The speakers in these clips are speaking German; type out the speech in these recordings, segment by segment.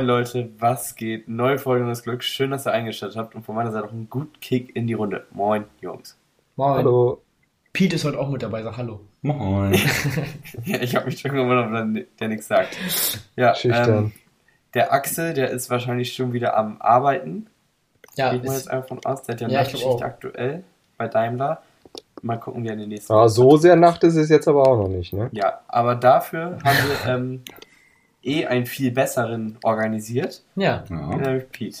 Moin Leute, was geht? Neue Folge des Glücks. Schön, dass ihr eingeschaltet habt und von meiner Seite auch einen guten Kick in die Runde. Moin, Jungs. Moin. Hallo. Pete ist heute auch mit dabei, sag Hallo. Moin. ja, ich habe mich schon gewundert, wenn der nichts sagt. Ja, Schüchtern. ähm, der Axel, der ist wahrscheinlich schon wieder am Arbeiten. Ja, Geht ist, jetzt einfach von aus. Der hat ja, Ja, Nachtschicht aktuell bei Daimler. Mal gucken, wie er in den nächsten Ja, so sehr Nacht ist es jetzt aber auch noch nicht, ne? Ja, aber dafür haben wir ähm, eh einen viel besseren organisiert. ja. Ja. Nämlich Pete.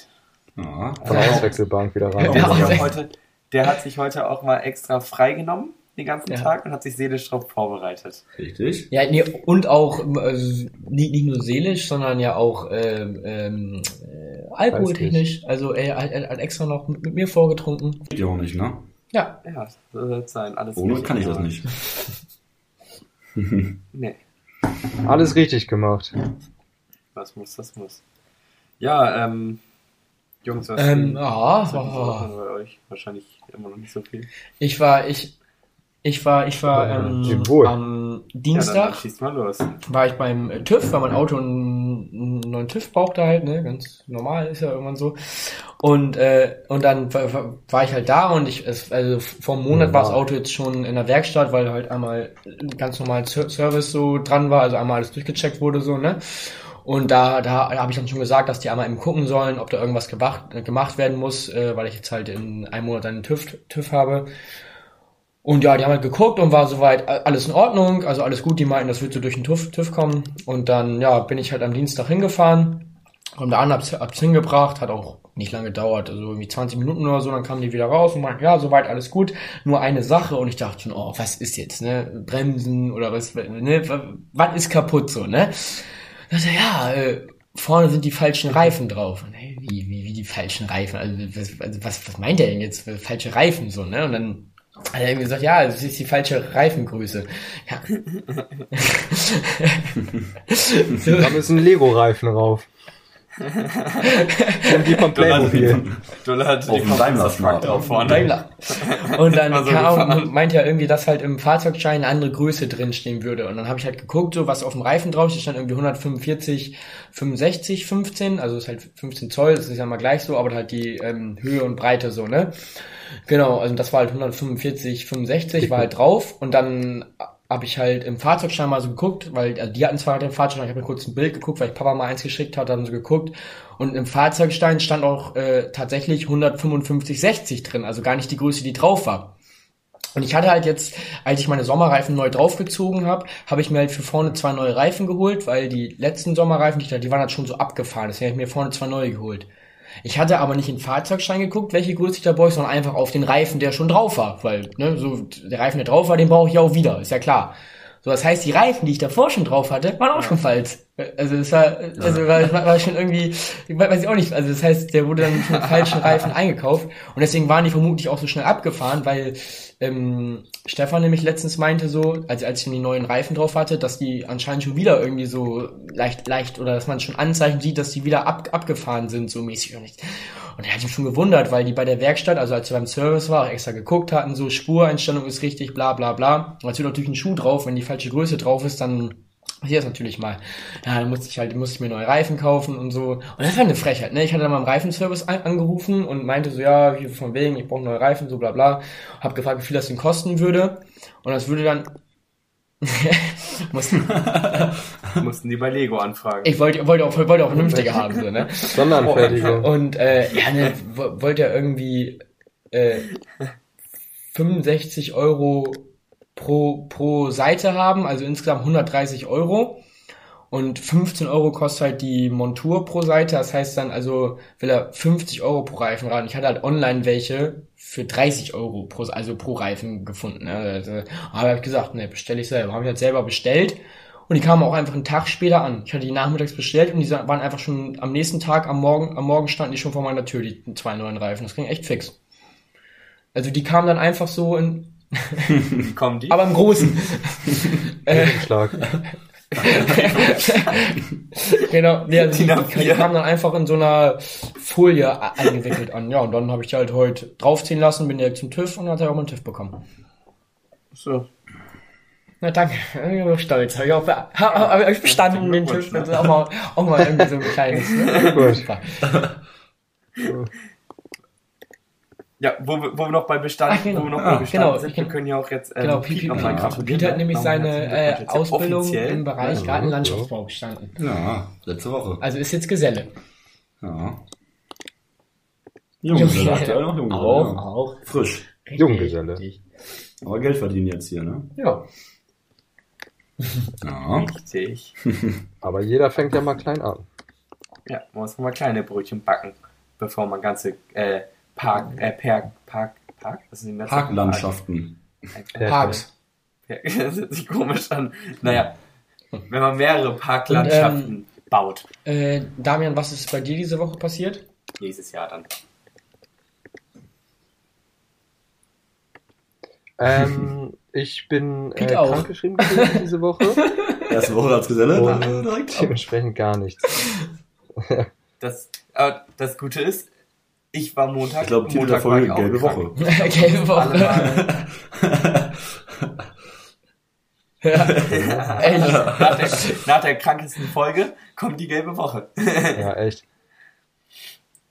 ja. Von der Auswechselbank wieder rein. Der, Ja, heute, der hat sich heute auch mal extra freigenommen, den ganzen Ja. Tag, und hat sich seelisch drauf vorbereitet. Richtig. Ja, nee, und auch also, nicht, nicht nur seelisch, sondern ja auch ähm, ähm, äh, alkoholtechnisch. Also er hat, er hat extra noch mit, mit mir vorgetrunken. Geht ja auch nicht, ne? Ja, Ja, soll es sein. Alles Ohne kann ich das nicht. Nee, Alles richtig gemacht. das muss, das muss. Ja, ähm, Jungs, was ähm, was diese Woche oh. bei euch? Wahrscheinlich immer noch nicht so viel. ich war, ich, ich war, ich war ähm, am Ja, Dienstag. los. war ich beim äh, TÜV, weil mein Auto einen, neuen TÜV brauchte halt, ne, ganz normal ist ja irgendwann so. Und äh, und dann war, ich halt da und ich es, also vor einem Monat war das Auto jetzt schon in der Werkstatt, weil halt einmal ein ganz normal Ser- Service so dran war, also einmal alles durchgecheckt wurde so, ne? Und da, da habe ich dann schon gesagt, dass die einmal eben gucken sollen, ob da irgendwas gemacht, äh, gemacht werden muss, äh, weil ich jetzt halt in einem Monat einen TÜV, TÜV habe. Und ja, die haben halt geguckt und war soweit alles in Ordnung, also alles gut, die meinten, das wird so durch den TÜV, TÜV kommen. Und dann, ja, bin ich halt am Dienstag hingefahren, komm da an, hab's, hab's hingebracht, hat auch nicht lange gedauert, also irgendwie 20 Minuten oder so, dann kamen die wieder raus und meinten, ja, soweit alles gut, nur eine Sache und ich dachte schon, oh, was ist jetzt, ne, Bremsen oder was, ne, was ist kaputt so, ne? Da dachte ja, äh, vorne sind die falschen Reifen drauf. Und, hey, wie, wie, wie die falschen Reifen? Also was, also was, was meint er denn jetzt? Falsche Reifen so, ne? Und dann hat er gesagt, ja, das ist die falsche Reifengröße. Ja. Da müssen Lego-Reifen rauf. Und die vom Playmobil. Dolle hat Auf dem Daimler Smart. drauf vorne. Daimler. Und dann Mal so kam, meinte er irgendwie, dass halt im Fahrzeugschein eine andere Größe drinstehen würde. Und dann habe ich halt geguckt, so was auf dem Reifen drauf steht, stand irgendwie 145, 65, 15, also ist halt 15 Zoll, das ist ja mal gleich so, aber halt die ähm, Höhe und Breite so, ne? Genau, also das war halt 145, 65, war halt drauf und dann habe ich halt im Fahrzeugschein mal so geguckt, weil also die hatten zwar den Fahrzeugschein, ich habe mir kurz ein Bild geguckt, weil ich Papa mal eins geschickt hat, dann so geguckt und im Fahrzeugstein stand auch äh, tatsächlich 155, 60 drin, also gar nicht die Größe, die drauf war. Und ich hatte halt jetzt, als ich meine Sommerreifen neu draufgezogen habe, habe ich mir halt für vorne zwei neue Reifen geholt, weil die letzten Sommerreifen, die die waren halt schon so abgefahren. Deswegen habe ich mir vorne zwei neue geholt. Ich hatte aber nicht in den Fahrzeugschein geguckt, welche Größe ich da brauche, sondern einfach auf den Reifen, der schon drauf war. Weil, ne, so der Reifen, der drauf war, den brauche ich auch wieder, ist ja klar. So, das heißt, die Reifen, die ich davor schon drauf hatte, waren auch schon falsch. Also es war, also war, war, schon irgendwie, weiß ich auch nicht, also das heißt, der wurde dann mit falschen Reifen eingekauft und deswegen waren die vermutlich auch so schnell abgefahren, weil ähm, Stefan nämlich letztens meinte so, als, als ich die neuen Reifen drauf hatte, dass die anscheinend schon wieder irgendwie so leicht, leicht, oder dass man schon Anzeichen sieht, dass die wieder ab, abgefahren sind, so mäßig und nicht. Und er hat sich schon gewundert, weil die bei der Werkstatt, also als wir beim Service war, auch extra geguckt hatten, so Spureinstellung ist richtig, bla bla bla. Und natürlich natürlich ein Schuh drauf, wenn die falsche Größe drauf ist, dann hier ist natürlich mal. Ja, dann musste ich halt, musste ich mir neue Reifen kaufen und so. Und das war eine Frechheit, ne? Ich hatte dann beim Reifenservice an, angerufen und meinte so, ja, hier von wegen, ich brauche neue Reifen, so bla bla. Hab gefragt, wie viel das denn kosten würde. Und das würde dann. mussten, Mussten die bei Lego anfragen. ich wollte, wollte auch, wollte auch vernünftige haben, so, ne? Sonderanfertigung. Und äh, ja, ne, wo- wollte er irgendwie äh, 65 Euro pro, pro Seite haben, also insgesamt 130 Euro. Und 15 Euro kostet halt die Montur pro Seite. Das heißt dann, also will er 50 Euro pro Reifen raten. Ich hatte halt online welche für 30 Euro pro, also pro Reifen gefunden. Ne? Also, aber habe ich gesagt, ne, bestelle ich selber. Habe ich halt selber bestellt. Und die kamen auch einfach einen Tag später an. Ich hatte die nachmittags bestellt und die waren einfach schon am nächsten Tag, am Morgen, am Morgen standen die schon vor meiner Tür, die zwei neuen Reifen. Das ging echt fix. Also die kamen dann einfach so in, Wie kommen die? aber im Großen. äh, Schlag. genau, nee, also die, DIN die, A4. die kamen dann einfach in so einer Folie eingewickelt an. Ja, und dann habe ich die halt heute draufziehen lassen, bin direkt zum TÜV und hat er auch meinen TÜV bekommen. So. Na danke, ich bin stolz. Habe ich auch be- ha- hab ich bestanden den. Das ist auch mal, auch mal irgendwie so ein kleines. Ne? Gut. Ja, wo wir, wo wir noch bei Bestand, Ach, genau. wo wir noch Ah, bei Bestand genau, sind, wir können ja auch jetzt ähm, Genau, Piet Piet, noch Piet, mal Piet. gratulieren. Piet hat nämlich Nochmal seine äh, Ausbildung offiziell. im Bereich Ja, Gartenlandschaftsbau bestanden. Ja, letzte Woche. Also ist jetzt Geselle. Ja. Junggeselle, Junggeselle. aktuell noch Junggeselle. Auch, ja. auch. Frisch. Richtig, Junggeselle. Aber Geld verdienen jetzt hier, ne? Ja. Ja. Richtig. Aber jeder fängt ja mal klein an. Ja, man muss mal kleine Brötchen backen, bevor man ganze äh, Park, äh, Park, Park, Park, was ist denn das? Parklandschaften. Ja, Parks. Park. Das hört sich komisch an. Naja, wenn man mehrere Parklandschaften baut, Äh, Damian, was ist bei dir diese Woche passiert? nächstes Jahr dann. Ähm, ich bin äh, Piet auch. krankgeschrieben gewesen diese Woche. Erste Woche als Geselle, Und äh, direkt. dementsprechend gar nichts. Das, äh, das Gute ist, ich war Montag, Ich glaube, Titel der Folge, gelbe krank. Woche. Gelbe Woche. Ja. Echt. nach, der, nach der krankesten Folge kommt die gelbe Woche. Ja, echt.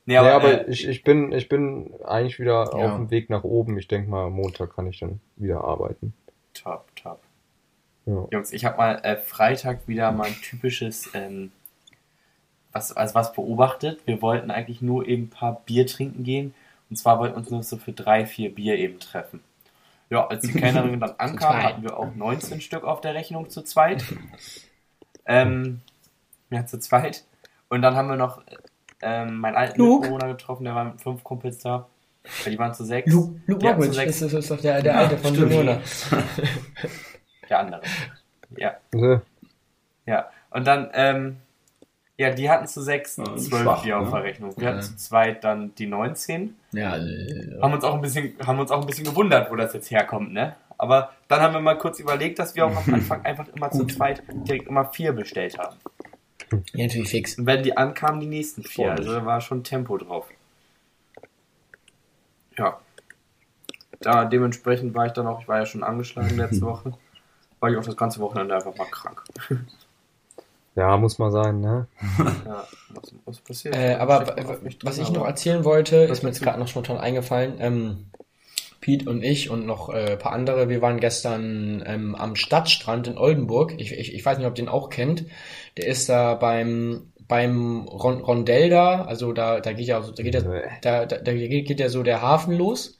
nee, Nee, aber, aber äh, ich, ich, bin, ich bin eigentlich wieder Ja. auf dem Weg nach oben. Ich denke mal, Montag kann ich dann wieder arbeiten. top, top. Ja. Jungs, ich habe mal äh, Freitag wieder mal ein typisches, ähm, was, also was beobachtet. Wir wollten eigentlich nur eben ein paar Bier trinken gehen. Und zwar wollten wir uns nur so für drei, vier Bier eben treffen. Ja, als die Kellnerin dann ankam, hatten wir auch 19 Stück auf der Rechnung zu zweit. Ähm, ja, zu zweit. Und dann haben wir noch ähm, meinen alten? Mitbewohner getroffen, der war mit fünf Kumpels da. Ja, Die waren zu sechs. Luke, Luke Ja, zu sechs. das ist, ist doch der, der alte von. Winona. Der andere. Ja. Ja, und dann, ähm, ja, die hatten zu sechs Ja, zwölf schwach, auf ne? der Rechnung. Wir Ja. hatten zu zweit dann die 19. Ja, äh, Haben uns auch ein bisschen, haben uns auch ein bisschen gewundert, wo das jetzt herkommt, ne? Aber dann haben wir mal kurz überlegt, dass wir auch am Anfang einfach immer zu zweit direkt immer vier bestellt haben. ja, natürlich fix. Und wenn die ankamen, die nächsten vier. Also da war schon Tempo drauf. Ja. Da dementsprechend war ich dann auch, ich war ja schon angeschlagen letzte Woche, war ich auch das ganze Wochenende einfach mal krank. Ja, muss mal sein, ne? Ja, was, was passiert? Äh, aber mich was ich noch erzählen wollte, ist mir jetzt gerade noch spontan eingefallen. Ähm, Pete und ich und noch äh, ein paar andere, wir waren gestern ähm, am Stadtstrand in Oldenburg. Ich, ich, ich weiß nicht, ob ihr den auch kennt. Der ist da beim beim Ron Rondell da, also da da geht ja da geht ja Nee. da, da, da geht ja so der Hafen los.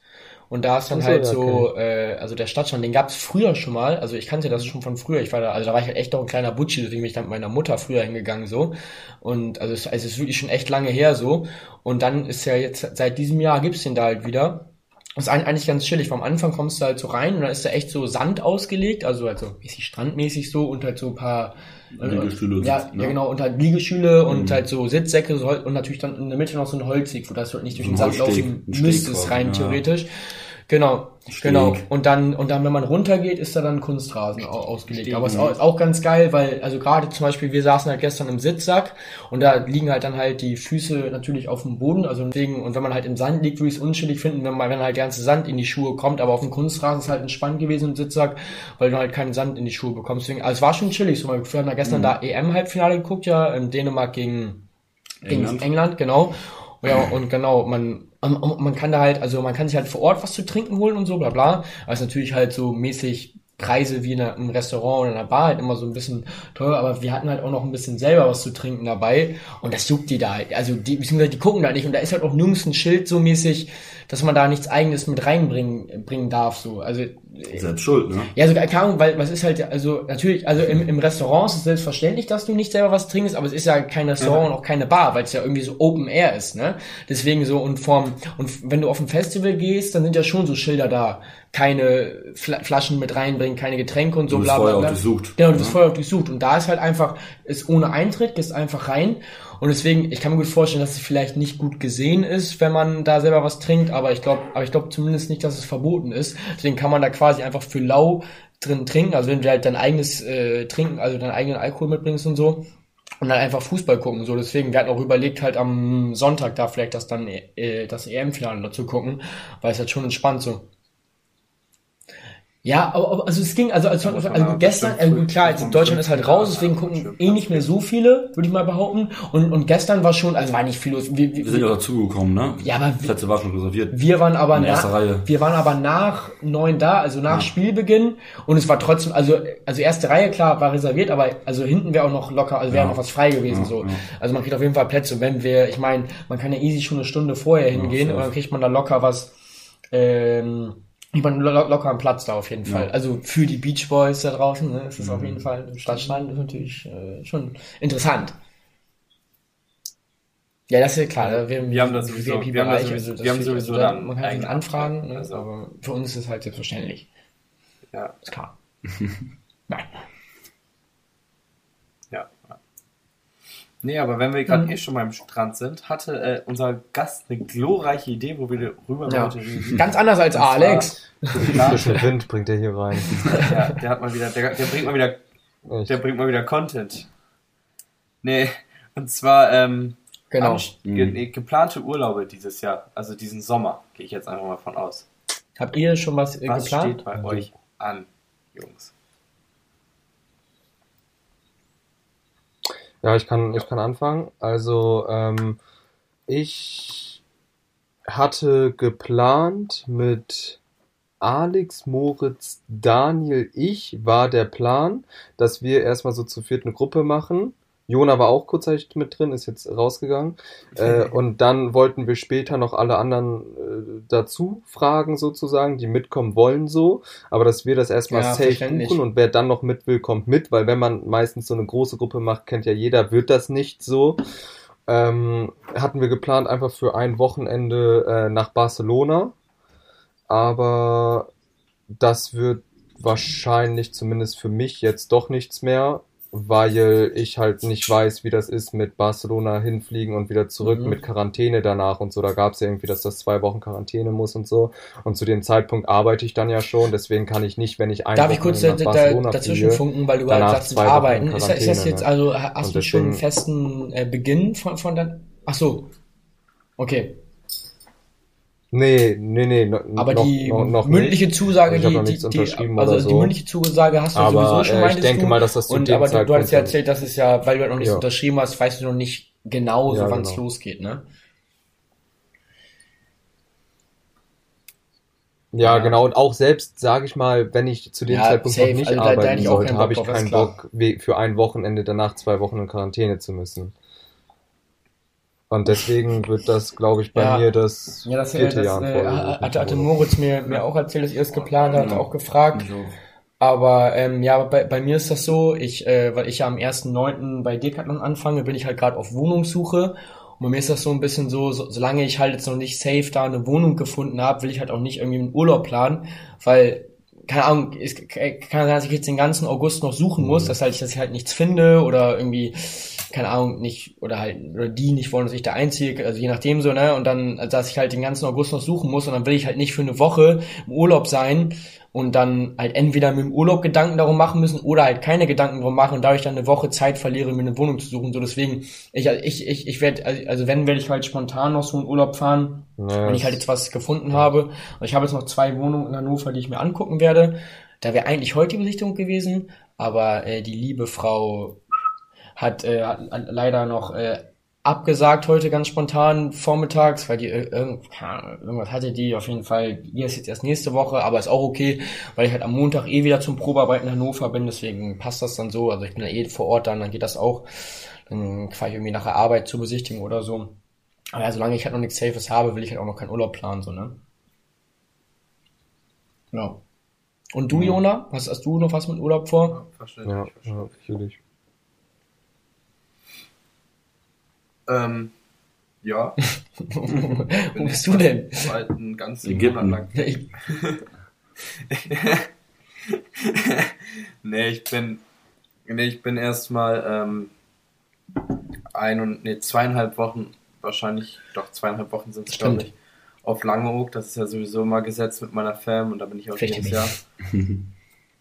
Und da ist dann halt so, äh, also der Stadtstrand, den gab's früher schon mal. Also ich kannte das schon von früher. Ich war da, also da war ich halt echt noch ein kleiner Butschi, deswegen bin ich dann mit meiner Mutter früher hingegangen so. Und also es, also es ist wirklich schon echt lange her so. Und dann ist ja jetzt, seit diesem Jahr gibt's den da halt wieder. Das ist eigentlich ganz chillig. Am Anfang kommst du halt so rein und dann ist da echt so Sand ausgelegt, also halt so mäßig strandmäßig so und halt so ein paar Liegestühle und ja, Sitz, ne? ja genau, und halt Liegestühle und Mhm. halt so Sitzsäcke und natürlich dann in der Mitte noch so ein Holzweg, wo das halt nicht durch den Sand laufen müsstest, rein ja. theoretisch. Genau, Steg. genau. Und dann, und dann, wenn man runtergeht, ist da dann Kunstrasen au- ausgelegt. Steg, Aber es ist mhm. auch, ganz geil, weil, also gerade zum Beispiel, wir saßen halt gestern im Sitzsack und da liegen halt dann halt die Füße natürlich auf dem Boden, also deswegen, und wenn man halt im Sand liegt, würde ich es unschillig finden, wenn man, wenn halt der ganze Sand in die Schuhe kommt, aber auf dem Kunstrasen ist halt entspannt gewesen im Sitzsack, weil du halt keinen Sand in die Schuhe bekommst. Deswegen, also es war schon chillig, so, wir haben ja gestern da EM-Halbfinale geguckt, ja, in Dänemark gegen, gegen England. England, genau. Ja, und genau, man, man kann da halt, also man kann sich halt vor Ort was zu trinken holen und so, bla bla. Ist natürlich halt so mäßig Preise wie in einer, im Restaurant oder in einer Bar halt immer so ein bisschen teuer, aber wir hatten halt auch noch ein bisschen selber was zu trinken dabei und das juckt die da halt. Also die, beziehungsweise die gucken da nicht und da ist halt auch nirgends ein Schild so mäßig, dass man da nichts eigenes mit reinbringen bringen darf. So. Also Selbst schuld, ne? ja, sogar keine Ahnung, weil was ist halt, also natürlich, also im, im Restaurant ist es selbstverständlich, dass du nicht selber was trinkst, aber es ist ja kein Restaurant und auch keine Bar, weil es ja irgendwie so Open Air ist, ne? Deswegen so und vom und wenn du auf ein Festival gehst, dann sind ja schon so Schilder da, keine Fla Flaschen mit reinbringen, keine Getränke und so Du bist bla bla vorher auch bla. durchsucht. Genau, du bist ne? vorher auch durchsucht und da ist halt einfach ist ohne Eintritt, gehst einfach rein und deswegen, ich kann mir gut vorstellen, dass es vielleicht nicht gut gesehen ist, wenn man da selber was trinkt, aber ich glaube, aber ich glaube zumindest nicht, dass es verboten ist. Deswegen kann man da quasi einfach für lau drin trinken, also wenn du halt dein eigenes äh, Trinken, also deinen eigenen Alkohol mitbringst und so und dann einfach Fußball gucken. So, deswegen, wir hatten auch überlegt, halt am Sonntag da vielleicht das dann äh, das EM-Finale dazu gucken, weil es halt schon entspannt so. Ja, also es ging, also, also, also aber gestern, bestimmt also klar, also Deutschland ist halt raus, deswegen ja, gucken eh nicht mehr so viele, würde ich mal behaupten. Und, und gestern war schon, also war nicht viel los. Wir, Wir sind ja dazugekommen, ne? Ja, aber Das letzte war schon reserviert. wir waren aber nach, Reihe. wir waren aber nach neun da, also nach Spielbeginn. Und es war trotzdem, also, also erste Reihe, klar, war reserviert, aber also hinten wäre auch noch locker, also wäre Ja. noch was frei gewesen, Ja, so. ja. Also man kriegt auf jeden Fall Plätze. Wenn wir, ich meine, man kann ja easy schon eine Stunde vorher hingehen und dann kriegt man da locker was, ähm, lo locker einen Platz da auf jeden Fall. Ja. Also für die Beach Boys da draußen, ne, ist das Mhm. auf jeden Fall, Stadtstein ist natürlich äh, schon interessant. Ja, das ist ja klar. ne, Wir, Wir haben das sowieso- wir haben sowieso- das wir haben sowieso also da- dann Man kann eigene anfragen, ne, also- aber für uns ist es halt selbstverständlich. Ja, Ist klar. Nein. ja. ja. Nee, aber wenn wir gerade Mhm. eh schon beim Strand sind, hatte äh, unser Gast eine glorreiche Idee, wo wir rüber Ja. reden. Ganz anders als zwar Alex. Frischen Wind bringt er hier rein. Ja, der hat mal wieder, der, der bringt mal wieder, Echt. der bringt mal wieder Content. Nee, und zwar ähm, Genau. anst- ge nee, geplante Urlaube dieses Jahr, also diesen Sommer, gehe ich jetzt einfach mal von aus. Habt ihr schon was, äh, Was geplant? steht bei euch an, Jungs? Ja, ich kann, ich kann anfangen. Also, ähm, ich hatte geplant mit Alex, Moritz, Daniel, ich war der Plan, dass wir erstmal so zu viert eine Gruppe machen. Jona war auch kurzzeitig mit drin, ist jetzt rausgegangen. Äh, und dann wollten wir später noch alle anderen äh, dazu fragen, sozusagen, die mitkommen wollen so. Aber dass wir das erstmal Ja, safe buchen und wer dann noch mit will, kommt mit, weil wenn man meistens so eine große Gruppe macht, kennt ja jeder, wird das nicht so. Ähm, hatten wir geplant einfach für ein Wochenende äh, nach Barcelona. Aber das wird wahrscheinlich zumindest für mich jetzt doch nichts mehr, weil ich halt nicht weiß, wie das ist mit Barcelona hinfliegen und wieder zurück Mhm. mit Quarantäne danach und so. Da gab es ja irgendwie, dass das zwei Wochen Quarantäne muss und so. Und zu dem Zeitpunkt arbeite ich dann ja schon, deswegen kann ich nicht, wenn ich ein Darf ich kurz da, da, Barcelona dazwischen funken, weil du gerade sagst, mit arbeiten. Ist, das- ist das jetzt, ne? also ha- hast Und du schon einen festen äh, Beginn von, von deinem. Ach so. Okay. Nee, nee, nee, Aber noch, die noch, noch mündliche nicht. Zusage, Ich die, noch die, nichts die, unterschrieben also oder die so. mündliche Zusage hast du Aber, sowieso schon, äh, ich denke du. mal, dass das zu Und dem aber du, du Zeitpunkt hattest ja dann- erzählt, dass es ja, weil du halt noch nichts Ja. unterschrieben hast, weißt du noch nicht genau, so Ja, wann es genau. losgeht, ne? Ja, Ja. genau. Und auch selbst, sage ich mal, wenn ich zu dem Ja, Zeitpunkt safe. noch nicht Also arbeiten sollte, habe ich keinen. Bock, für ein Wochenende danach zwei Wochen in Quarantäne zu müssen. Und deswegen wird das, glaube ich, bei Ja. mir das Ja, das, vierte das Jahr äh, hatte, hatte Moritz mir, mir auch erzählt, dass ihr es geplant habt, Ja. auch gefragt. Aber ähm, ja, bei, bei mir ist das so, ich, äh, weil ich ja am 1.9. bei Decathlon anfange, bin ich halt gerade auf Wohnungssuche. Und bei mir ist das so ein bisschen so, so, solange ich halt jetzt noch nicht safe da eine Wohnung gefunden habe, will ich halt auch nicht irgendwie einen Urlaub planen, weil, keine Ahnung, es kann sein, dass ich jetzt den ganzen August noch suchen muss, dass halt ich, dass ich halt nichts finde oder irgendwie, keine Ahnung, nicht, oder halt, oder die nicht wollen, dass ich da einziehe, also je nachdem so, ne, und dann, also, dass ich halt den ganzen August noch suchen muss und dann will ich halt nicht für eine Woche im Urlaub sein und dann halt entweder mit dem Urlaub Gedanken darum machen müssen oder halt keine Gedanken darum machen und dadurch dann eine Woche Zeit verliere, mir eine Wohnung zu suchen. So deswegen, ich, ich, ich, ich werde, also wenn, werde ich halt spontan noch so einen Urlaub fahren, Ja, wenn ich halt jetzt was gefunden habe. Und ich habe jetzt noch zwei Wohnungen in Hannover, die ich mir angucken werde. Da wäre eigentlich heute die Besichtigung gewesen, aber äh, die liebe Frau hat, äh, hat leider noch äh, abgesagt heute ganz spontan vormittags, weil die äh, irgendwas hatte die auf jeden Fall. Die ist jetzt erst nächste Woche, aber ist auch okay, weil ich halt am Montag eh wieder zum Probearbeiten in Hannover bin, deswegen passt das dann so. Also ich bin ja eh vor Ort dann, dann geht das auch. Dann fahre ich irgendwie nach der Arbeit zur Besichtigung oder so. Aber ja, solange ich halt noch nichts Safes habe, will ich halt auch noch keinen Urlaub planen, so, ne? Ja. Und du, Jona? Hast, hast du noch was mit Urlaub vor? Verständlich. ja, verständlich. ja, fühle ich. Ähm, ja. Wo bist du denn? Bald einen ganzen Ägypten. Monat lang. Nee, ich bin. Nee, ich bin erstmal ähm, ein und nee, zweieinhalb Wochen, wahrscheinlich, doch zweieinhalb Wochen sind es, glaube ich, auf Langeoog. Das ist ja sowieso mal gesetzt mit meiner Fam und da bin ich auch dieses Jahr.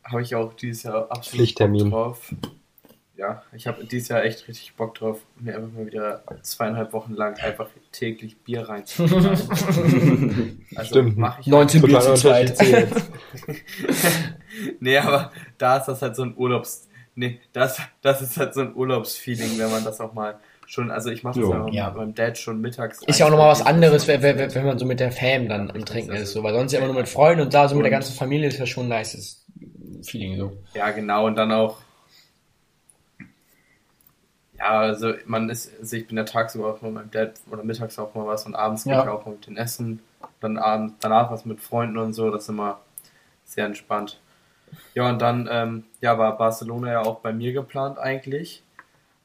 Habe ich auch dieses Jahr absolut Pflichttermin. Drauf. Ja, ich habe dieses Jahr echt richtig Bock drauf, mir einfach mal wieder zweieinhalb Wochen lang einfach täglich Bier reinzuziehen. also Stimmt. mache ich 19 Bier zu jetzt. Nee, aber da ist das halt so ein Urlaubs. Nee, das, das ist halt so ein Urlaubsfeeling, wenn man das auch mal schon. Also ich mache das ja, Ja. meinem Dad schon mittags. Ist ja auch nochmal was anderes, wenn, wenn, wenn man so mit der Fam dann am Trinken ist, so, weil sonst ja immer nur mit Freunden und da so mit der ganzen Familie ist ja schon ein nices Feeling so. Ja, genau, und dann auch. Ja, also man ist, also ich bin ja tagsüber auch mal mit meinem Dad oder mittags auch mal was und abends gehe Ja. ich auch mal mit den Essen. Dann abends, danach was mit Freunden und so, das ist immer sehr entspannt. Ja, und dann ähm, ja, war Barcelona ja auch bei mir geplant eigentlich.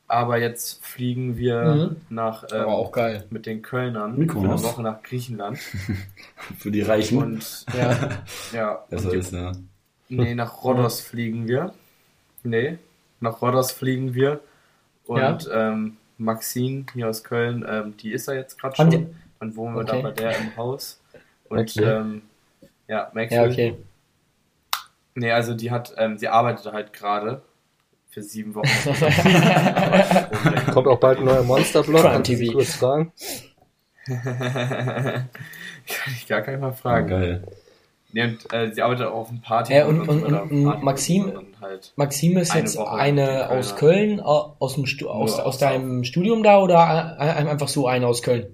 Aber jetzt fliegen wir Mhm. nach ähm, Aber auch geil. mit den Kölnern für Mykonos. eine Woche nach Griechenland. Für die Reichen. Und Ja. ja, Besser und die- ist, ja. Nee, nach Rhodos fliegen wir. Nee, nach Rhodos fliegen wir. Und ähm, Maxine hier aus Köln, ähm, die ist da jetzt gerade schon. Dann wohnen wir Okay. da bei der im Haus. Und Maxine? ähm, ja, Maxine. ja, okay. Nee, also die hat, ähm, sie arbeitet halt gerade für sieben Wochen. Kommt auch bald ein neuer Monsterblock. Du TV. kurz fragen? Kann ich gar keinen mal fragen. geil. Nee, und, äh, sie arbeitet auch auf dem Party. Äh, und- und- und Maxim- Halt. Maxime ist Eine jetzt Woche eine in aus Köln. Au- aus, dem Stu aus, aus deinem Studium da oder ein- einfach so eine aus Köln?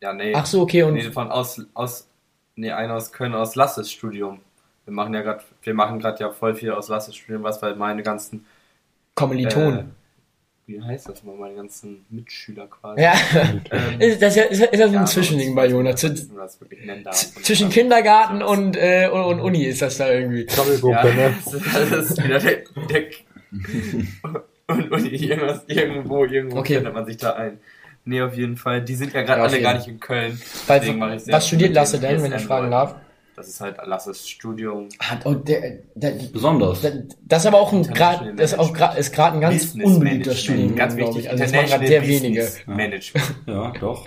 Ja, nee. Ach so, okay, und Nee, von aus, aus, nee, einer aus Köln aus Lasses Studium. Wir machen ja gerade, wir machen gerade ja voll viel aus Lasses Studium, was weil meine ganzen, Kommilitonen. Wie heißt das mal, meine ganzen Mitschüler quasi. ja, Ähm, ist das ja, ist, ist das so ein ja, Zwischending bei Jonas? Zwischen Kindergarten und, äh, und, und Uni ist das da irgendwie. Sammelgruppe, ja, ne? das ist alles wieder der, der und, und irgendwas, irgendwo, irgendwo Okay. findet man sich da ein. Nee, auf jeden Fall. Die sind ja gerade Ja, alle gar nicht in Köln. Weil, was studiert Lasse den denn, wenn ich fragen darf? Das ist halt Lasses Studium. Hat, und der, der, Besonders. der, das ist aber auch ein grad, das ist auch grad, ist gerade ein ganz Business unbeliebter Studiengang, ganz glaube wichtig. ich. Also das machen gerade sehr wenige. Management. Ja, doch.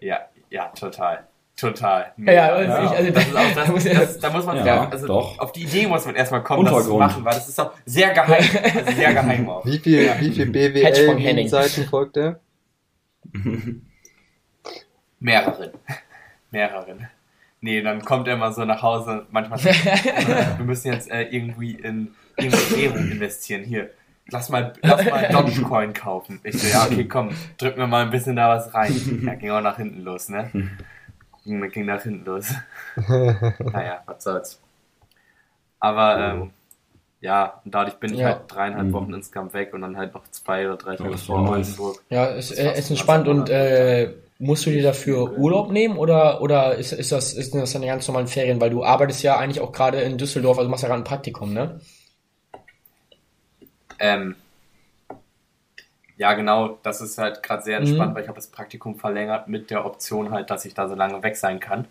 Ja, ja, total. Total. Ja, ja, also ich- also das ist auch, da muss das, ja- das, da muss man Ja, ja, also doch. auf die Idee muss man erstmal kommen, das zu machen, weil das ist auch sehr geheim. Also sehr geheim auch. Wie viel, wie viel Henning. BWL-Seiten folgt der? Mehreren. Mehreren. Nee, dann kommt er mal so nach Hause und manchmal sagt, er, wir müssen jetzt äh, irgendwie in irgendeine Währung investieren. Hier, lass mal, lass mal Dogecoin kaufen. Ich so, ja, okay, komm, drück mir mal ein bisschen da was rein. Ja, ging auch nach hinten los, ne? Ging, ging nach hinten los. naja, was soll's. Aber, ähm, ja, und dadurch bin ich Ja. halt dreieinhalb Mhm. Wochen insgesamt weg und dann halt noch zwei oder drei Tage vor. Oldenburg. Ja, ist, Das äh, ist entspannt und äh, musst du dir dafür Urlaub nehmen oder oder ist, ist das ist das deine ganz normalen Ferien, weil du arbeitest ja eigentlich auch gerade in Düsseldorf, also machst ja gerade ein Praktikum, ne? Ähm, ja, genau, das ist halt gerade sehr entspannt, Mhm. weil ich habe das Praktikum verlängert mit der Option halt, dass ich da so lange weg sein kann.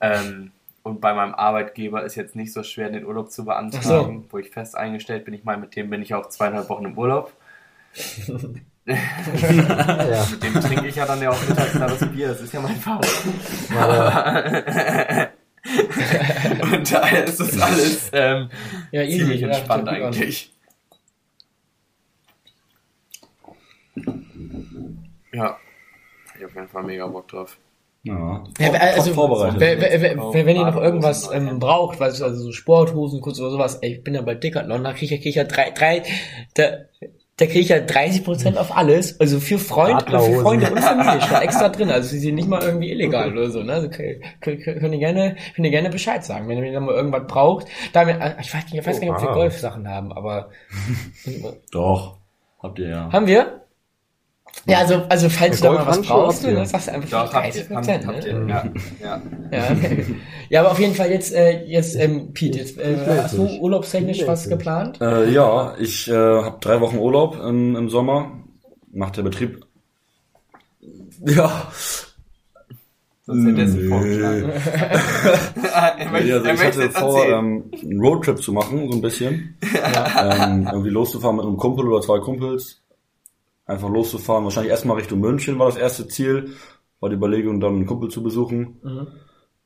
Ähm, und bei meinem Arbeitgeber ist jetzt nicht so schwer, den Urlaub zu beantragen, wo ich fest eingestellt bin. Ich meine, mit dem bin ich auch zweieinhalb Wochen im Urlaub. Ja. Mit dem trinke ich ja dann ja auch mittags da das Bier, das ist ja mein Vater. und daher ist das alles ähm, Ja, easy. ziemlich Ja, entspannt an. eigentlich. Ja, ich hab auf jeden Fall mega Bock drauf. Ja. Ja, also, vorbereitet. Wenn, wenn, wenn, wenn ihr noch irgendwas ähm, braucht, was also so Sporthosen, kurz oder sowas, ey, ich bin ja bei Decathlon, da krieg ich, krieg ich ja drei, drei, da, da krieg ich ja 30% auf alles, also für Freund, für Radlerhosen. Freunde und Familie, steht extra drin, also sie sind nicht mal irgendwie illegal oder so, ne, also könnt, könnt, ihr gerne, könnt ihr gerne Bescheid sagen, wenn ihr mal irgendwas braucht, da, wir- ich weiß nicht, ich weiß gar nicht, ob wir. Golfsachen haben, aber, Doch. Habt ihr ja. haben wir? Ja, also, also falls du da mal was brauchst, ihr? dann sagst du einfach Doch, habt ihr, 30%, habt, ne? habt ihr, ja, ja. Ja, ja, aber auf jeden Fall jetzt, äh, jetzt ähm, Pete, jetzt, äh, hast du urlaubstechnisch was geplant? Äh, ja, ich äh, habe drei Wochen Urlaub im, im Sommer. Macht der Betrieb. Ja. Sonst hätte er es Nö. vorgeschlagen. Ja, also ich hatte jetzt vor, ähm, einen Roadtrip zu machen, so ein bisschen. ähm, irgendwie loszufahren mit einem Kumpel oder zwei Kumpels. Einfach loszufahren. Wahrscheinlich erstmal Richtung München war das erste Ziel. War die Überlegung, dann einen Kumpel zu besuchen. Mhm.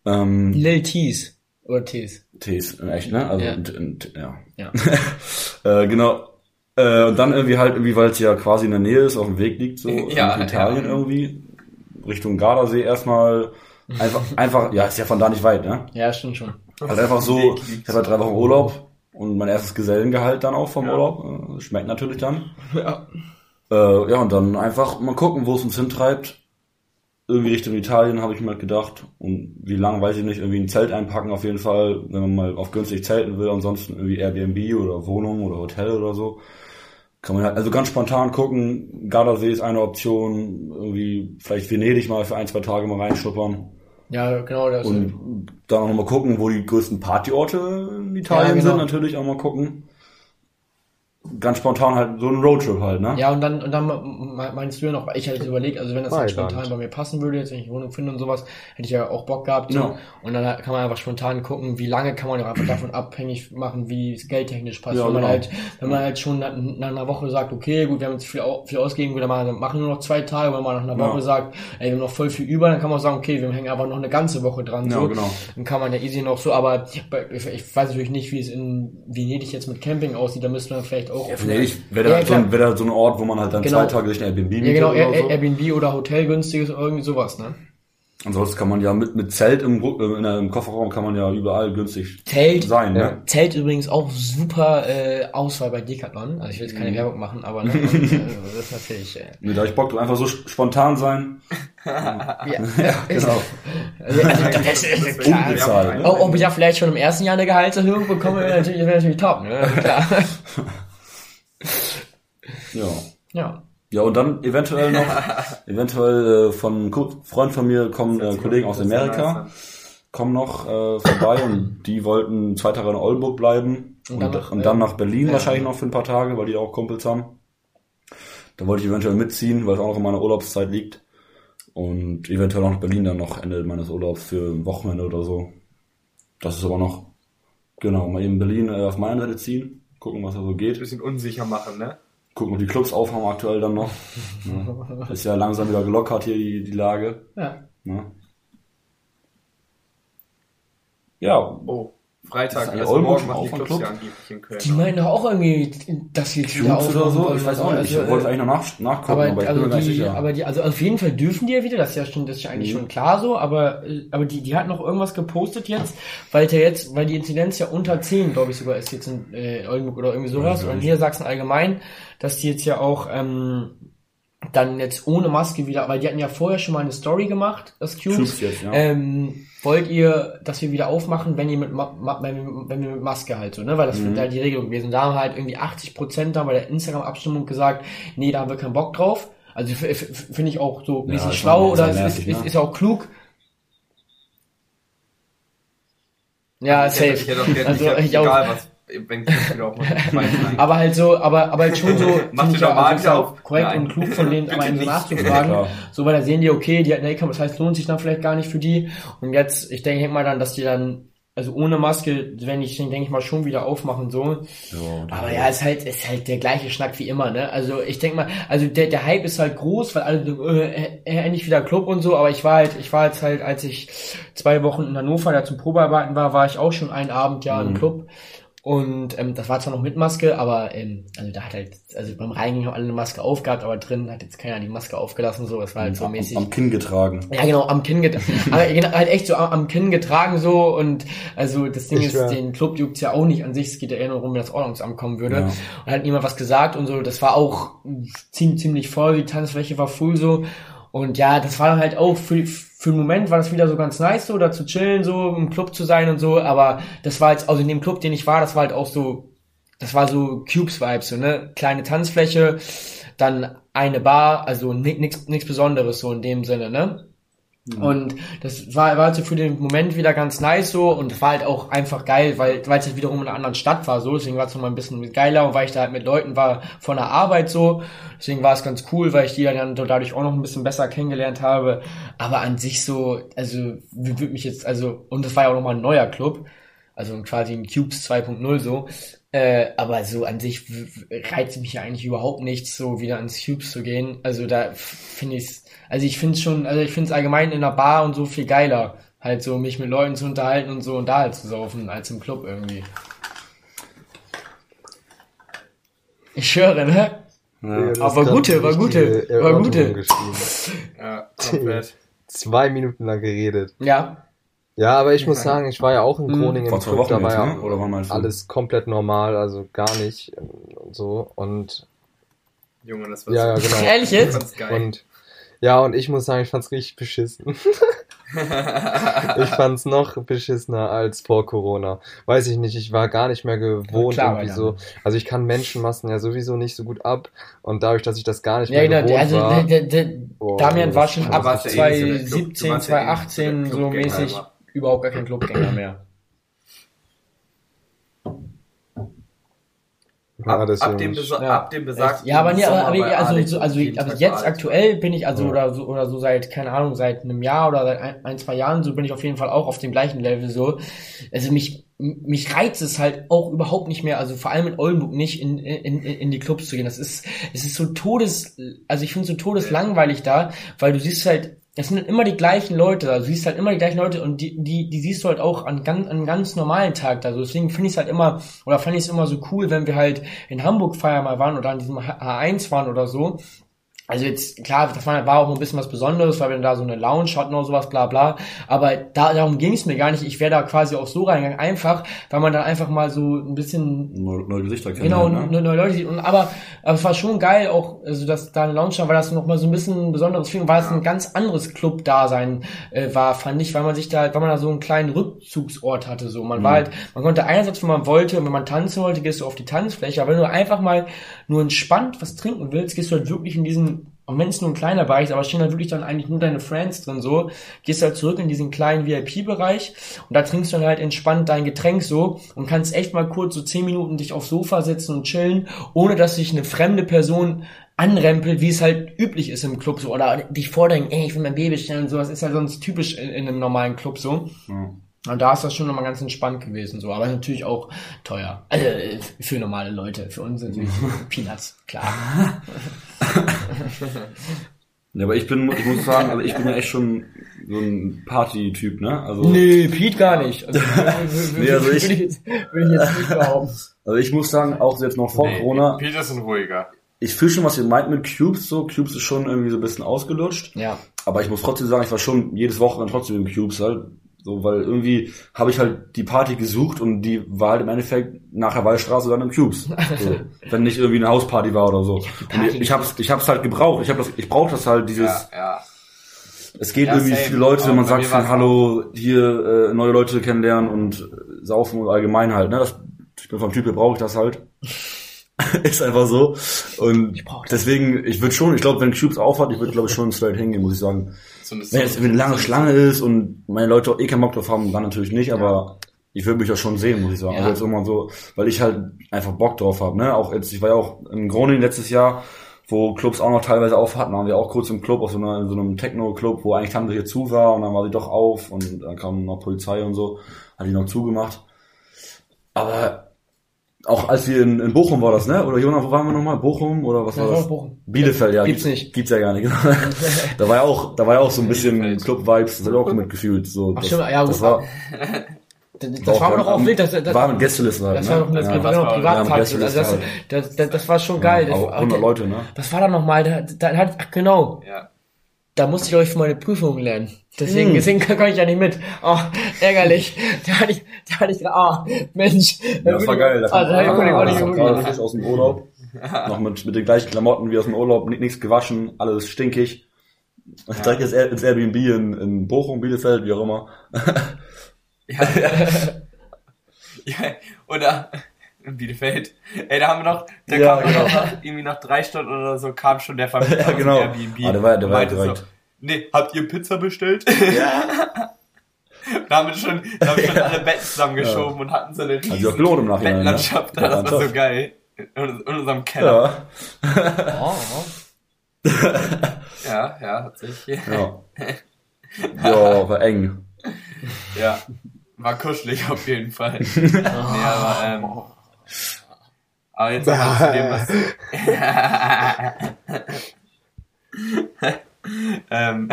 Ähm, Lil Tease. Oder Tees. Tees, in echt, ne? Also, Ja. und, und, ja. Ja. äh, genau. Äh, und dann irgendwie halt, irgendwie, weil es ja quasi in der Nähe ist, auf dem Weg liegt, so Ja, in Italien ja. irgendwie, Richtung Gardasee erstmal, einfach, einfach, ja, ist ja von da nicht weit, ne? Ja, stimmt schon. Halt einfach so, ich habe halt drei Wochen Urlaub und mein erstes Gesellengehalt dann auch vom Ja. Urlaub, äh, schmeckt natürlich dann. Ja. Äh, ja, und dann einfach mal gucken, wo es uns hintreibt. Irgendwie Richtung Italien, habe ich mir halt gedacht. Und wie lange, weiß ich nicht, irgendwie ein Zelt einpacken auf jeden Fall, wenn man mal auf günstig zelten will, ansonsten irgendwie Airbnb oder Wohnung oder Hotel oder so. Kann man halt, also ganz spontan gucken, Gardasee ist eine Option, irgendwie vielleicht Venedig mal für ein, zwei Tage mal reinschnuppern. Ja, genau. Das Und dann auch noch mal gucken, wo die größten Partyorte in Italien Ja, genau. sind, natürlich auch mal gucken. Ganz spontan halt, so ein Roadtrip halt, ne? Ja, und dann, und dann me- meinst du ja noch, ich hätte jetzt überlegt, also wenn das jetzt Mailand. spontan bei mir passen würde, jetzt wenn ich eine Wohnung finde und sowas, hätte ich ja auch Bock gehabt. So. Ja. Und dann kann man einfach spontan gucken, wie lange kann man auch einfach davon abhängig machen, wie es geldtechnisch passt. Ja, wenn man genau. halt, wenn man halt schon nach, nach einer Woche sagt, okay, gut, wir haben jetzt viel, viel ausgegeben, gut, dann machen wir machen nur noch zwei Tage, wenn man nach einer Ja. Woche sagt, ey, wir haben noch voll viel über, dann kann man sagen, okay, wir hängen aber noch eine ganze Woche dran. Ja, so. genau. Dann kann man ja easy noch so, aber ich weiß natürlich nicht, wie es in Venedig jetzt mit Camping aussieht, da müsste man vielleicht auch. Auf eine- Venedig wäre Ja, da, so ein- wär da so ein Ort, wo man halt dann Genau. zwei Tage sich ein Airbnb Ja, mietet genau, oder so. Airbnb oder Hotel günstiges, irgendwie sowas, ne? Ansonsten kann man ja mit, mit Zelt im, äh, in im Kofferraum kann man ja überall günstig Zelt, sein, Ja. ne? Zelt übrigens auch super äh, Auswahl bei Decathlon. Also ich will jetzt keine Werbung machen, aber ne, und, äh, das ist natürlich. Äh, Nee, da ich Bock drauf, einfach so sp- spontan sein. ja, Genau. Also, also, das ist klar. Unbezahlt, ne? Ob ich ja vielleicht schon im ersten Jahr eine Gehaltserhöhung bekomme, wäre natürlich, wäre natürlich top, ne? Klar. Ja. Ja. Ja, und dann eventuell noch, eventuell äh, von Freund von mir kommen äh, Kollegen aus Amerika, kommen noch äh, vorbei und die wollten zwei Tage in Oldenburg bleiben Und und, nach, und dann nach Berlin ja. wahrscheinlich noch für ein paar Tage, weil die auch Kumpels haben. Da wollte ich eventuell mitziehen, weil es auch noch in meiner Urlaubszeit liegt. Und eventuell auch nach Berlin dann noch Ende meines Urlaubs für ein Wochenende oder so. Das ist aber noch, genau, mal eben Berlin äh, auf meine Seite ziehen, gucken, was da so Ein geht. bisschen unsicher machen, ne? Gucken, ob die Clubs aufhaben aktuell dann noch. Ne? Ist ja langsam wieder gelockert hier die, die Lage. ja. Ne? Ja, Oh, Freitag, also Oldenburg morgen machen die Clubs Club? ja angeblich in Köln. Die meinen doch auch irgendwie, dass sie jetzt wieder oder so, ich weiß auch nicht. Ich Also, wollte äh, eigentlich noch nach, nachgucken, Aber, aber, ich also bin mir gar nicht die, sicher. aber die, also auf jeden Fall dürfen die ja wieder, das ist ja schon, das ist ja eigentlich Mhm. schon klar so, aber, äh, aber die, die hat noch irgendwas gepostet jetzt, weil der jetzt, weil die Inzidenz ja unter 10, glaube ich sogar, ist jetzt in äh, Oldenburg oder irgendwie sowas, Ja, oder in. Niedersachsen allgemein, dass die jetzt ja auch, ähm, dann jetzt ohne Maske wieder, weil die hatten ja vorher schon mal eine Story gemacht, das Cubes. Cubes jetzt, ja. Ähm, wollt ihr, dass wir wieder aufmachen, wenn ihr mit, Ma Ma wenn, wir, wenn wir mit Maske halt so, ne? Weil das Mhm. wäre die Regelung gewesen. Da haben halt irgendwie 80 Prozent da bei der Instagram-Abstimmung gesagt, nee, da haben wir keinen Bock drauf. Also finde ich auch so ein Ja, bisschen ist schlau oder ist, nervig, ist, ist, ne? ist auch klug. Ja, Also ich hätte- safe. Ich hätte Also, ich auch. egal was, wenn wieder ich weiß nicht. Aber halt so, aber, aber halt schon so, Mach ja, normal also auf. korrekt Nein. und klug von denen, aber so nachzufragen. Ja, so, weil da sehen die, okay, die hatten Income, das heißt, lohnt sich dann vielleicht gar nicht für die. Und jetzt, ich denke mal dann, dass die dann, also ohne Maske, wenn ich, denke ich mal, schon wieder aufmachen, so. Ja, Aber ja, ist halt, ist halt der gleiche Schnack wie immer, ne? Also ich denke mal, also der, der Hype ist halt groß, weil alle so, äh, äh, endlich wieder Club und so, aber ich war halt, ich war jetzt halt, als ich zwei Wochen in Hannover da zum Probearbeiten war, war ich auch schon einen Abend ja im Mhm. Club. Und ähm, das war zwar noch mit Maske, aber ähm, also da hat halt, also beim Reingehen haben alle eine Maske aufgehabt, aber drin hat jetzt keiner die Maske aufgelassen, so, es war halt so am, mäßig. am Kinn getragen. Ja, genau, am Kinn getragen. aber genau, halt echt so am, am Kinn getragen so und also das Ding Ich ist, schwör. den Club juckt's ja auch nicht an sich, es geht ja eher nur darum, wenn das Ordnungsamt kommen würde. Ja. Und hat niemand was gesagt und so, das war auch ziemlich, ziemlich voll, die Tanzfläche war full so. Und ja, das war halt auch für, für einen Moment war das wieder so ganz nice, so da zu chillen, so im Club zu sein und so, aber das war jetzt, also in dem Club, den ich war, das war halt auch so, das war so Cubes-Vibes, so, ne? Kleine Tanzfläche, dann eine Bar, also nichts Besonderes so in dem Sinne, ne? Und das war, war halt so für den Moment wieder ganz nice so und war halt auch einfach geil, weil weil es halt wiederum in einer anderen Stadt war so, deswegen war es nochmal ein bisschen geiler und weil ich da halt mit Leuten war von der Arbeit so, deswegen war es ganz cool, weil ich die dann dadurch auch noch ein bisschen besser kennengelernt habe, aber an sich so, also würde mich jetzt, also und es war ja auch nochmal ein neuer Club, also quasi ein Cubes 2.0 so, äh, aber so an sich reizt mich ja eigentlich überhaupt nichts, so wieder ins Cubes zu gehen. Also da finde ich also ich finde schon, also ich finde es allgemein in einer Bar und so viel geiler. Halt so mich mit Leuten zu unterhalten und so und da halt zu saufen, als im Club irgendwie. Ich schwöre, ne? Ja, Aber gute, war eine gute, war gute. Ja, komplett. Zwei Minuten lang geredet. Ja. Ja, aber ich muss sagen, ich war ja auch in Mhm. Groningen Vor zwei Wochen da war jetzt, ja ne? Oder meinst du? alles komplett normal, also gar nicht und so. Und Junge, das war ja, ja, so. genau. Ehrlich jetzt? Ganz geil. Und ja, und ich muss sagen, ich fand's richtig beschissen. ich fand's noch beschissener als vor Corona. Weiß ich nicht, ich war gar nicht mehr gewohnt Klar, irgendwie ja. so. Also ich kann Menschenmassen ja sowieso nicht so gut ab und dadurch, dass ich das gar nicht Ja, mehr genau, gewohnt also war. der, der, der Oh, Damian war schon ab warst ja eh nicht so der Club- du 2017, warst ja eh nicht so der 2018 so Clubgänger mäßig immer. Überhaupt gar kein Clubgänger mehr. ja, ab, ab, dem Besa Ja. ab dem besagten Ja, aber nee, aber, aber also, also, also jetzt aktuell bin ich also Ja. oder so oder so seit keine Ahnung seit einem Jahr oder seit ein, ein zwei Jahren so bin ich auf jeden Fall auch auf dem gleichen Level so. Also mich mich reizt es halt auch überhaupt nicht mehr, also vor allem in Oldenburg nicht in, in, in, in die Clubs zu gehen. Das ist es ist so todes also ich finde es so todeslangweilig da, weil du siehst halt es sind immer die gleichen Leute, also siehst halt immer die gleichen Leute und die, die, die siehst du halt auch an ganz, an ganz normalen Tag da. Also deswegen finde ich es halt immer, oder fand ich es immer so cool, wenn wir halt in Hamburg feiern mal waren oder an diesem H- H1 waren oder so. Also jetzt, klar, das war, war auch ein bisschen was Besonderes, weil wir da so eine Lounge hatten oder sowas, bla bla. Aber da, darum ging es mir gar nicht. Ich wäre da quasi auch so reingegangen, einfach, weil man dann einfach mal so ein bisschen Neue, neue Gesichter Genau, kennenlernen, neue, neue Leute sieht. Und aber, aber es war schon geil, auch, also dass da eine Lounge war, weil das noch mal so ein bisschen ein besonderes Feeling, weil es ein ganz anderes Club-Dasein äh, war, fand ich, weil man sich da, weil man da so einen kleinen Rückzugsort hatte. So, man war halt, man konnte einerseits, wenn man wollte, und wenn man tanzen wollte, gehst du auf die Tanzfläche, aber wenn du einfach mal nur entspannt was trinken willst, gehst du halt wirklich in diesen auch wenn es nur ein kleiner Bereich ist, aber stehen halt wirklich dann eigentlich nur deine Friends drin so, gehst halt zurück in diesen kleinen VIP-Bereich und da trinkst du dann halt entspannt dein Getränk so und kannst echt mal kurz so zehn Minuten dich aufs Sofa setzen und chillen, ohne dass sich eine fremde Person anrempelt, wie es halt üblich ist im Club so, oder dich vordenken, ey, ich will mein Baby bestellen und so, das ist ja sonst typisch in, in einem normalen Club so. Ja. Und da ist das schon nochmal ganz entspannt gewesen, so, aber natürlich auch teuer. Also äh, für normale Leute, für uns natürlich Peanuts, klar. Ja, aber ich bin, ich muss sagen, also ich bin ja echt schon so ein Party-Typ, ne? Also, Nee, Pete gar nicht. Also, Nee, also ich- will ich, jetzt, will ich jetzt nicht behaupten. also ich muss sagen, auch jetzt noch vor Nee, Corona, Peter ist ein ruhiger. ich fühle schon, was ihr meint mit Cubes, so. Cubes ist schon irgendwie so ein bisschen ausgelutscht. Ja. Aber ich muss trotzdem sagen, ich war schon jedes Wochenende trotzdem im Cubes halt. So, weil irgendwie habe ich halt die Party gesucht und die war halt im Endeffekt nach der Wallstraße dann im Cubes. So, wenn nicht irgendwie eine Hausparty war oder so. Und ich, ich hab's, ich hab's halt gebraucht. Ich hab das, ich brauche das halt, dieses, Ja, ja. es geht Ja, irgendwie viele Leute, Aber man sagt von Hallo, hier äh, neue Leute kennenlernen und äh, saufen und allgemein halt, ne? Das, ich bin vom Typ, her brauche ich das halt. ist einfach so. Und brauch das. deswegen, ich würde schon, ich glaube, wenn Cubes aufhat, ich würde glaube ich schon straight hingehen, muss ich sagen. So eine, Wenn jetzt eine lange Schlange ist und meine Leute auch eh keinen Bock drauf haben, dann natürlich nicht, aber ich würde mich auch schon sehen, muss ich sagen. Ja. Also jetzt immer so, weil ich halt einfach Bock drauf habe, ne? Auch jetzt, ich war ja auch in Groningen letztes Jahr, wo Clubs auch noch teilweise auf hatten, waren wir auch kurz im Club, auf so, einer, in so einem Techno-Club, wo eigentlich hier zu war und dann war sie doch auf und dann kam noch Polizei und so, hat die noch zugemacht. Aber auch als wir in, in Bochum war das, ne? Oder Jonas, wo waren wir nochmal? Bochum oder was Ja, war war das? Bochum. Bielefeld, ja. Gibt's nicht. Gibt's ja gar nicht. da war ja auch, da war ja auch so ein bisschen. Club-Vibes, das hab ich auch mitgefühlt. So, Ach, das, stimmt, ja, das gut. war, Das, das war aber doch auch wild, das, das, war mit Gästeliste halt, das ne? war doch eine ja, das war das doch war- Privatparty. ja, also das, das, das, das war schon geil. Das- 100 Leute, ne? Was war da nochmal? Da, da hat, ach genau, ja. Da musste ich euch für meine Prüfung lernen. Deswegen, Hm. deswegen kann ich ja nicht mit. Oh, ärgerlich. Da hatte ich, da hatte ich, ah, Mensch. Ja, das war geil. Da da kam, hab ich ah, das war frisch aus dem Urlaub. Noch mit, mit den gleichen Klamotten wie aus dem Urlaub, ni- nichts gewaschen, alles stinkig. Direkt ins, Air- ins Airbnb in, in Bochum, Bielefeld, wie auch immer. Ja. ja. Oder in Bielefeld. Ey, da haben wir noch, da Ja, kam genau. noch, irgendwie nach drei Stunden oder so, kam schon der Vermieter Ja, genau. aus dem Airbnb. Ah, der war- der war direkt. so, nee, habt ihr Pizza bestellt? da haben wir schon, da haben wir schon alle Betten zusammengeschoben und hatten so eine auch riesige im Nachhinein. Ne? Bettenlandschaft da, das war so geil. In, in unserem Keller. Ja, Oh, Ja, ja, hat sich, ja. Ja, war eng. ja. War kuschelig auf jeden Fall. nee, aber, ähm, aber jetzt nochmal zu dem, was, ähm,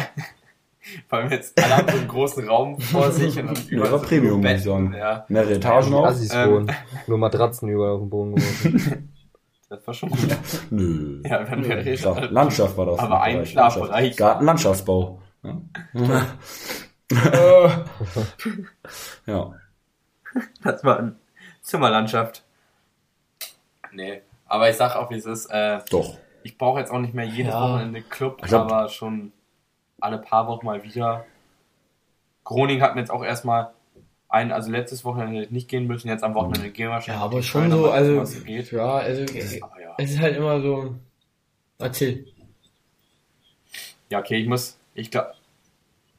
Vor allem jetzt alle haben so einen großen Raum vor sich und dann Ja, war so Premium, Bett muss ich sagen. Ja, Mehrere Etagen auch? Assis Ähm. Nur Matratzen überall auf dem Boden geworfen. das war schon gut. Nö. Ja, dann wäre ich Schlaf Landschaft war das. Aber ein Bereich. Schlafbereich. Landschaft. Gartenlandschaftsbau. Ja. Äh, ja. Das war eine Zimmerlandschaft. Nee, aber ich sag auch, wie es ist. Äh, Doch. ich brauche jetzt auch nicht mehr jedes Ja. Wochenende Club, Ich glaub- aber schon alle paar Wochen mal wieder. Groningen hat mir jetzt auch erstmal ein, also letztes Wochenende hätte ich nicht gehen müssen, jetzt am Wochenende gehen wir ja, wahrscheinlich. aber schon so, also, was so geht. ja, also, Aber ja. es ist halt immer so, erzähl. ja, okay, ich muss, ich glaube,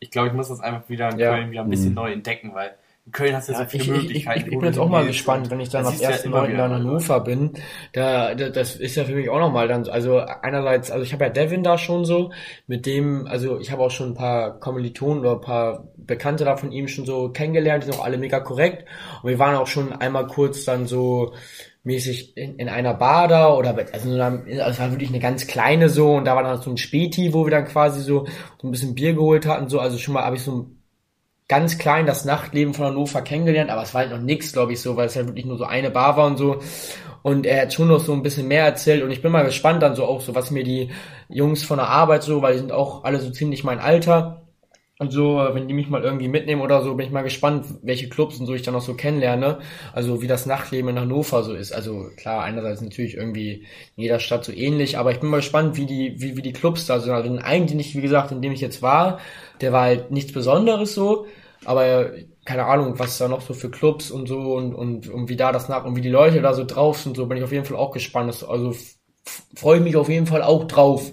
ich glaube, ich muss das einfach wieder in Ja. Köln wieder ein bisschen Mhm. neu entdecken, weil in Köln hast du Ja, so ich, viele ich, ich, Möglichkeiten. ich, wo bin du jetzt auch mal gespannt, wenn ich dann das ab siehst du ja 1. immer Neunten wieder in mal. Hannover bin. Da, da, das ist ja für mich auch nochmal dann, so- also einerseits, also ich habe ja Devin da schon so, mit dem, also ich habe auch schon ein paar Kommilitonen oder ein paar Bekannte da von ihm schon so kennengelernt, die sind auch alle mega korrekt. Und wir waren auch schon einmal kurz dann so mäßig in, in einer Bar da oder also, so einem- also es war wirklich eine ganz kleine so und da war dann so ein Späti, wo wir dann quasi so, so ein bisschen Bier geholt hatten, so, also schon mal habe ich so ein ganz klein das Nachtleben von Hannover kennengelernt, aber es war halt noch nix, glaube ich, so, weil es halt wirklich nur so eine Bar war und so. Und er hat schon noch so ein bisschen mehr erzählt und ich bin mal gespannt dann so auch so, was mir die Jungs von der Arbeit so, weil die sind auch alle so ziemlich mein Alter. Und so, äh, wenn die mich mal irgendwie mitnehmen oder so, bin ich mal gespannt, welche Clubs und so ich dann noch so kennenlerne. Also wie das Nachtleben in Hannover so ist. Also klar, einerseits natürlich irgendwie in jeder Stadt so ähnlich, aber ich bin mal gespannt, wie die, wie, wie die Clubs da sind. Also den einen, wie gesagt, in dem ich jetzt war, der war halt nichts Besonderes so, aber keine Ahnung, was da noch so für Clubs und so und, und, und wie da das nach und wie die Leute da so drauf sind, so bin ich auf jeden Fall auch gespannt. Also freue ich mich auf jeden Fall auch drauf.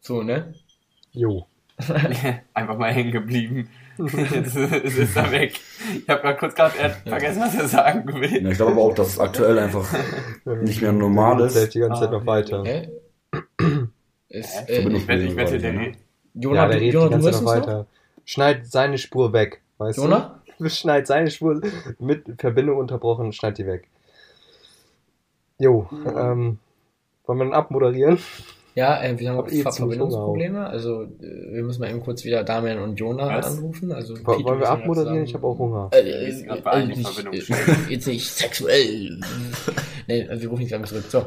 So, ne? Jo. einfach mal hängen geblieben. Jetzt ist er weg. Ich habe gerade kurz gerade vergessen, was er sagen will. Ja, ich glaube aber auch, dass es aktuell einfach nicht mehr normal ist. Zählt die ganze Zeit noch weiter. Ist, äh, Ich wette, ich wette, der redet. Jonah, Ja, der du, redet Jonah, die du ganze Zeit noch noch? weiter. Schneid seine Spur weg, weißt Jonah? du? Schneid seine Spur mit Verbindung unterbrochen, schneid die weg. Jo, ähm, wollen wir dann abmoderieren? Ja, äh, wir haben Hab auch eh Ver ziemlich Verbindungsprobleme. Also äh, wir müssen mal eben kurz wieder Damian und Jonah Was? anrufen. Also Pete, Wollen wir abmoderieren? Ich habe auch Hunger. Äh, äh, sind äh, äh, nicht, äh, jetzt nicht sexuell. nee, wir rufen dich gleich zurück. So.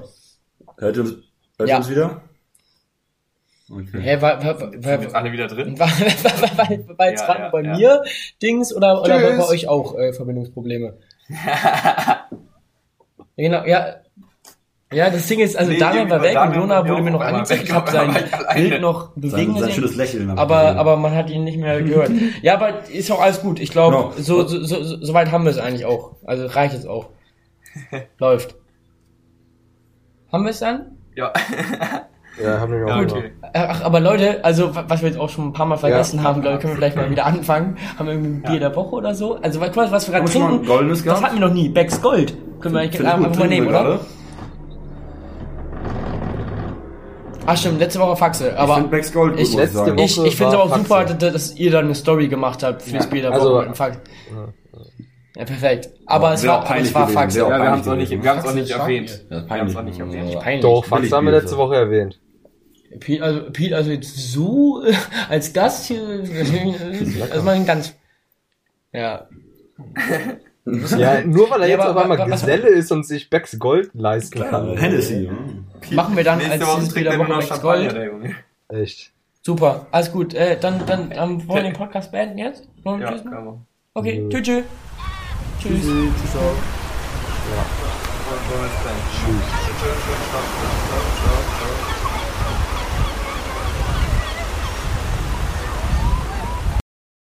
Hört ihr uns, hört Ja. ihr uns wieder? Okay. Hä, war, war, Sind war, jetzt alle wieder drin? war, war, war, war, war jetzt Ja, gerade ja, bei ja. mir Dings oder, oder war Tschüss. bei euch auch äh, Verbindungsprobleme? Genau, ja. Ja, das Ding ist, also Nee, Damian war weg war und Damian Jonah wurde mir noch angezeigt. Ich habe sein. Bild noch Sein, bewegen sein gesehen. schönes Lächeln. Aber, gesehen. aber man hat ihn nicht mehr gehört. Ja, aber ist auch alles gut. Ich glaube, Genau. so, so, so, so weit haben wir es eigentlich auch. Also reicht es auch. Läuft. Haben wir es dann? Ja. Ja, haben wir auch ja, okay. Ach, aber Leute, also wa- was wir jetzt auch schon ein paar Mal vergessen haben, glaube ich, können wir vielleicht mal wieder anfangen. Haben wir irgendwie ein Bier der Woche oder so? Also was, was wir gerade trinken, das hatten wir noch nie. Becks Gold. Können wir eigentlich einfach mal nehmen, oder? gerade. Ach stimmt, letzte Woche Faxe. Ich Aber finde Becks Gold gut, ich- muss ich letzte. Woche- ich, ich finde es auch super, Faxe. dass, dass ihr dann eine Story gemacht habt fürs Ja. Bier der Also- Woche. mit dem Fax. Ja, perfekt. Aber Ja, es war, peinlich es war Faxe. Ja, wir haben es auch peinlich nicht, wir auch Faxe nicht erwähnt. Ja, Wir haben es auch peinlich. nicht erwähnt. Ja. Peinlich. Doch, Fax haben wir letzte. Woche erwähnt. Pete, also, Pete, also jetzt so äh, als Gast hier, also mal ganz, ja. Ja, nur weil er Ja, jetzt aber auf einmal Geselle ist und sich Becks Gold leisten kann. Hennessy. ja. Machen wir dann Nächste als Woche trinkt er nur Woche noch Champagner, Gold. der Junge. Echt. Super, alles gut. Äh, dann, dann ähm, wollen wir den Podcast beenden jetzt? Wollen wir Ja, Tschüss machen? kann man. Okay, Nö. tschüss, tschüss. Tschüss. Tschüss. Tschüss wir dann? Tschüss. Tschüss, tschüss, tschüss, tschüss, tschüss, tschüss.